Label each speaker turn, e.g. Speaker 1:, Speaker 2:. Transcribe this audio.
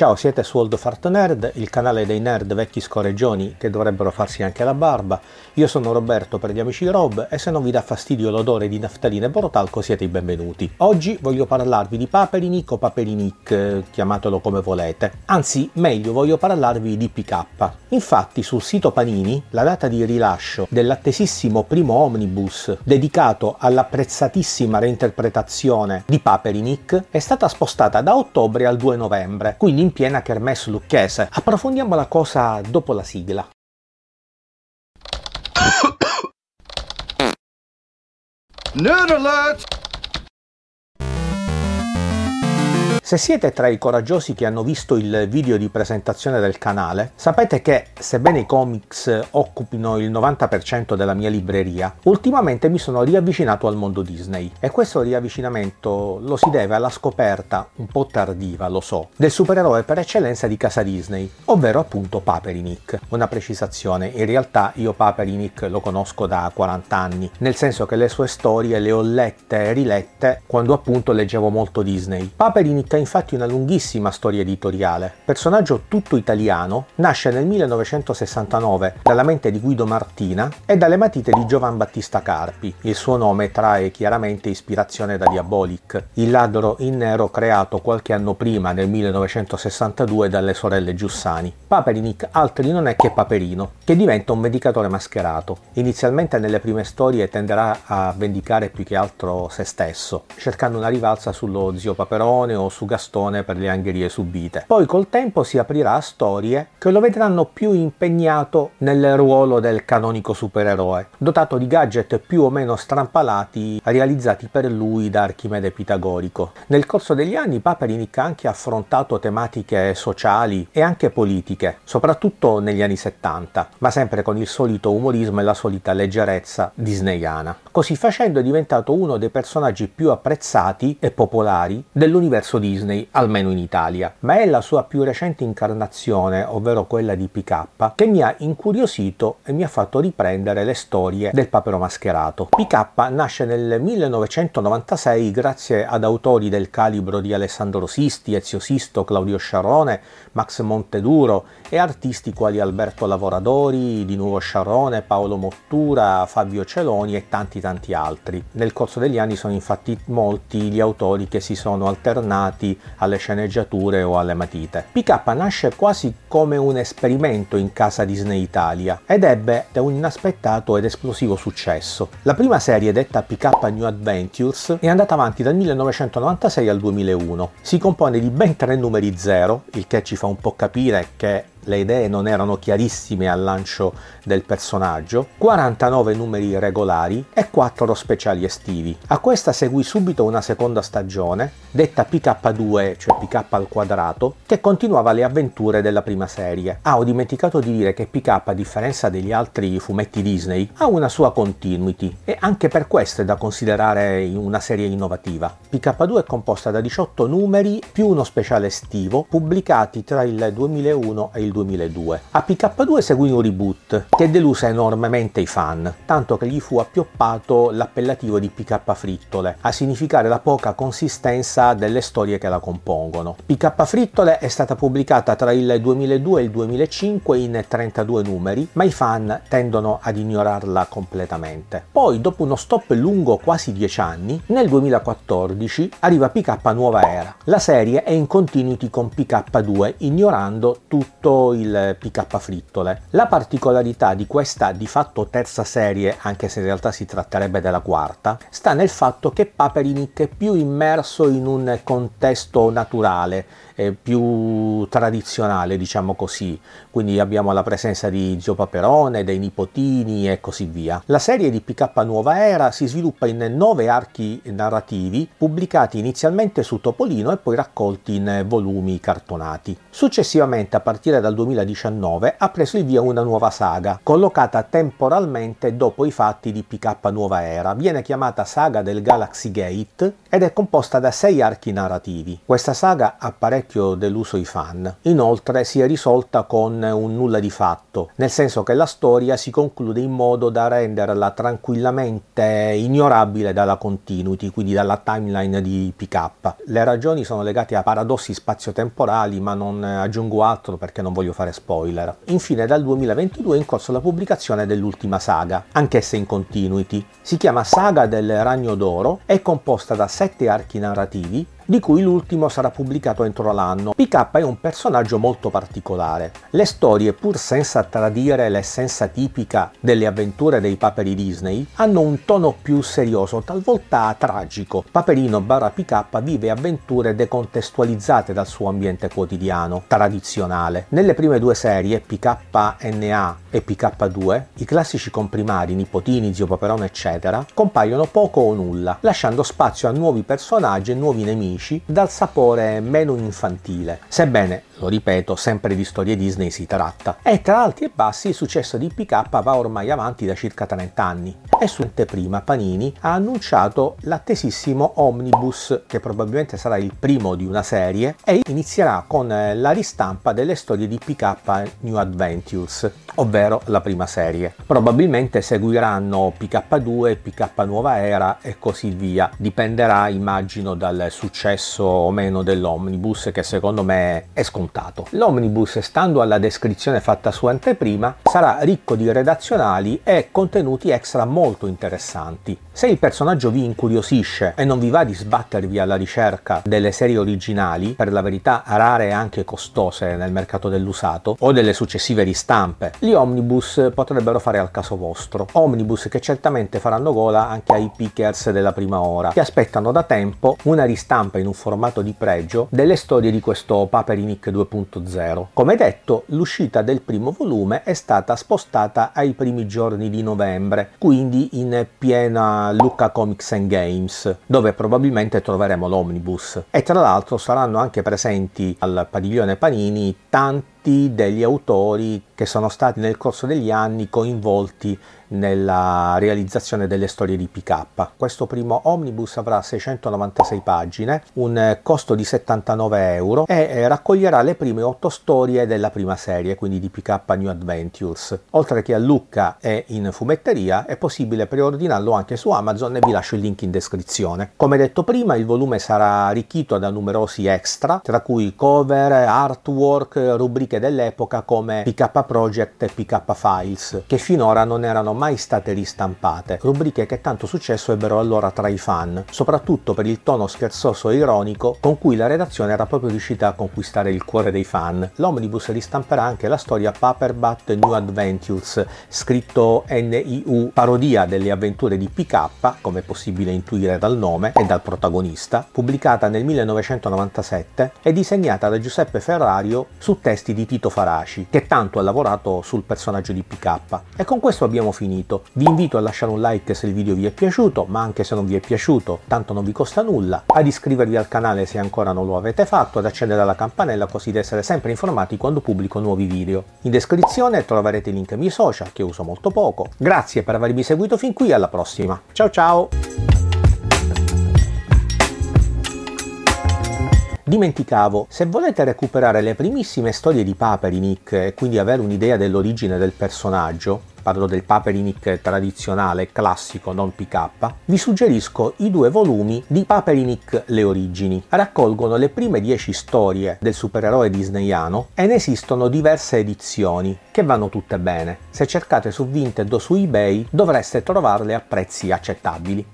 Speaker 1: Ciao, siete su Old Fart Nerd, il canale dei nerd vecchi scorreggioni che dovrebbero farsi anche la barba. Io sono Roberto per gli amici Rob e se non vi dà fastidio l'odore di naftalina e borotalco siete i benvenuti. Oggi voglio parlarvi di Paperinic o Paperinic, chiamatelo come volete. Anzi, meglio, voglio parlarvi di PK. Infatti sul sito Panini la data di rilascio dell'attesissimo primo omnibus dedicato all'apprezzatissima reinterpretazione di Paperinic è stata spostata da ottobre al 2 novembre, quindi in piena kermesse lucchese. Approfondiamo la cosa dopo la sigla.
Speaker 2: Nerd alert!
Speaker 1: Se siete tra i coraggiosi che hanno visto il video di presentazione del canale, sapete che, sebbene i comics occupino il 90% della mia libreria, ultimamente mi sono riavvicinato al mondo Disney e questo riavvicinamento lo si deve alla scoperta, un po' tardiva lo so, del supereroe per eccellenza di casa Disney, ovvero appunto Paperinik. Una precisazione, in realtà io Paperinik lo conosco da 40 anni, nel senso che le sue storie le ho lette e rilette quando appunto leggevo molto Disney. Paperinik infatti una lunghissima storia editoriale. Personaggio tutto italiano, nasce nel 1969 dalla mente di Guido Martina e dalle matite di Giovan Battista Carpi. Il suo nome trae chiaramente ispirazione da Diabolic, il ladro in nero creato qualche anno prima, nel 1962, dalle sorelle Giussani. Paperinic altri non è che Paperino, che diventa un vendicatore mascherato. Inizialmente nelle prime storie tenderà a vendicare più che altro se stesso, cercando una rivalsa sullo zio Paperone o su Gastone per le angherie subite. Poi col tempo si aprirà a storie che lo vedranno più impegnato nel ruolo del canonico supereroe, dotato di gadget più o meno strampalati realizzati per lui da Archimede Pitagorico. Nel corso degli anni Paperinik ha anche affrontato tematiche sociali e anche politiche, soprattutto negli anni 70, ma sempre con il solito umorismo e la solita leggerezza disneyana. Così facendo è diventato uno dei personaggi più apprezzati e popolari dell'universo Disney almeno in Italia, ma è la sua più recente incarnazione, ovvero quella di PK, che mi ha incuriosito e mi ha fatto riprendere le storie del papero mascherato. PK nasce nel 1996 grazie ad autori del calibro di Alessandro Sisti, Ezio Sisto, Claudio Sciarrone, Max Monteduro e artisti quali Alberto Lavoradori, Di Nuovo Sciarrone, Paolo Mottura, Fabio Celoni e tanti tanti altri. Nel corso degli anni sono infatti molti gli autori che si sono alternati alle sceneggiature o alle matite. PK nasce quasi come un esperimento in casa Disney Italia ed ebbe un inaspettato ed esplosivo successo. La prima serie detta PK New Adventures è andata avanti dal 1996 al 2001. Si compone di ben tre numeri zero, il che ci fa un po' capire che le idee non erano chiarissime al lancio del personaggio, 49 numeri regolari e 4 speciali estivi. A questa seguì subito una seconda stagione, detta PK2, cioè PK al quadrato, che continuava le avventure della prima serie. Ah, ho dimenticato di dire che PK, a differenza degli altri fumetti Disney, ha una sua continuity e anche per questo è da considerare una serie innovativa. PK2 è composta da 18 numeri più uno speciale estivo, pubblicati tra il 2001 e il 2002. A PK2 seguì un reboot che deluse enormemente i fan, tanto che gli fu appioppato l'appellativo di PK Frittole, a significare la poca consistenza delle storie che la compongono. PK Frittole è stata pubblicata tra il 2002 e il 2005 in 32 numeri, ma i fan tendono ad ignorarla completamente. Poi, dopo uno stop lungo quasi 10 anni, nel 2014 arriva PK Nuova Era. La serie è in continuity con PK2, ignorando tutto il PK Frittole. La particolarità di questa di fatto terza serie, anche se in realtà si tratterebbe della quarta, sta nel fatto che Paperinik è più immerso in un contesto naturale, più tradizionale, diciamo così. Quindi abbiamo la presenza di Zio Paperone, dei nipotini e così via. La serie di PK Nuova Era si sviluppa in nove archi narrativi pubblicati inizialmente su Topolino e poi raccolti in volumi cartonati. Successivamente, a partire dal dal 2019 ha preso il via una nuova saga, collocata temporalmente dopo i fatti di PK Nuova Era. Viene chiamata Saga del Galaxy Gate ed è composta da sei archi narrativi. Questa saga ha parecchio deluso i fan. Inoltre si è risolta con un nulla di fatto, nel senso che la storia si conclude in modo da renderla tranquillamente ignorabile dalla continuity, quindi dalla timeline di PK. Le ragioni sono legate a paradossi spazio-temporali, ma non aggiungo altro perché non voglio fare spoiler. Infine dal 2022 è in corso la pubblicazione dell'ultima saga, anch'essa in continuity. Si chiama Saga del Ragno d'Oro, è composta da sette archi narrativi di cui l'ultimo sarà pubblicato entro l'anno. PK è un personaggio molto particolare. Le storie, pur senza tradire l'essenza tipica delle avventure dei paperi Disney, hanno un tono più serioso, talvolta tragico. Paperino barra PK vive avventure decontestualizzate dal suo ambiente quotidiano, tradizionale. Nelle prime due serie, PKNA e PK2, i classici comprimari, nipotini, zio Paperone, eccetera, compaiono poco o nulla, lasciando spazio a nuovi personaggi e nuovi nemici amici dal sapore meno infantile, sebbene lo ripeto, sempre di storie Disney si tratta. E tra alti e bassi il successo di PK va ormai avanti da circa 30 anni. E su anteprima Panini ha annunciato l'attesissimo Omnibus, che probabilmente sarà il primo di una serie, e inizierà con la ristampa delle storie di PK New Adventures, ovvero la prima serie. Probabilmente seguiranno PK2, PK Nuova Era e così via. Dipenderà, immagino, dal successo o meno dell'Omnibus, che secondo me è scontato. L'omnibus, stando alla descrizione fatta su anteprima, sarà ricco di redazionali e contenuti extra molto interessanti. Se il personaggio vi incuriosisce e non vi va di sbattervi alla ricerca delle serie originali, per la verità rare e anche costose nel mercato dell'usato, o delle successive ristampe, gli omnibus potrebbero fare al caso vostro. Omnibus che certamente faranno gola anche ai pickers della prima ora, che aspettano da tempo una ristampa in un formato di pregio delle storie di questo Paperinik 2 2.0. Come detto, l'uscita del primo volume è stata spostata ai primi giorni di novembre, quindi in piena Lucca Comics and Games, dove probabilmente troveremo l'omnibus. E tra l'altro saranno anche presenti al padiglione Panini tanti degli autori che sono stati nel corso degli anni coinvolti nella realizzazione delle storie di PK. Questo primo omnibus avrà 696 pagine, un costo di 79 euro e eh, raccoglierà le prime 8 storie della prima serie, quindi di PK New Adventures. Oltre che a Lucca e in fumetteria, è possibile preordinarlo anche su Amazon e vi lascio il link in descrizione. Come detto prima, il volume sarà arricchito da numerosi extra, tra cui cover, artwork, rubriche dell'epoca come PK Project e PK Files, che finora non erano mai state ristampate, rubriche che tanto successo ebbero allora tra i fan, soprattutto per il tono scherzoso e ironico con cui la redazione era proprio riuscita a conquistare il cuore dei fan. L'Omnibus ristamperà anche la storia Paperbat New Adventures, scritto NIU, parodia delle avventure di PK, come è possibile intuire dal nome e dal protagonista, pubblicata nel 1997 e disegnata da Giuseppe Ferrario su testi di Tito Faraci, che tanto ha lavorato sul personaggio di PK. E con questo abbiamo finito. Vi invito a lasciare un like se il video vi è piaciuto, ma anche se non vi è piaciuto, tanto non vi costa nulla, ad iscrivervi al canale se ancora non lo avete fatto, ad accendere alla campanella così da essere sempre informati quando pubblico nuovi video. In descrizione troverete i link ai miei social, che uso molto poco. Grazie per avermi seguito fin qui, alla prossima. Ciao ciao! Dimenticavo, se volete recuperare le primissime storie di Paperinik e quindi avere un'idea dell'origine del personaggio, parlo del Paperinik tradizionale, classico, non PK, vi suggerisco i due volumi di Paperinik Le origini. Raccolgono le prime 10 storie del supereroe disneyano e ne esistono diverse edizioni che vanno tutte bene. Se cercate su Vinted o su eBay dovreste trovarle a prezzi accettabili.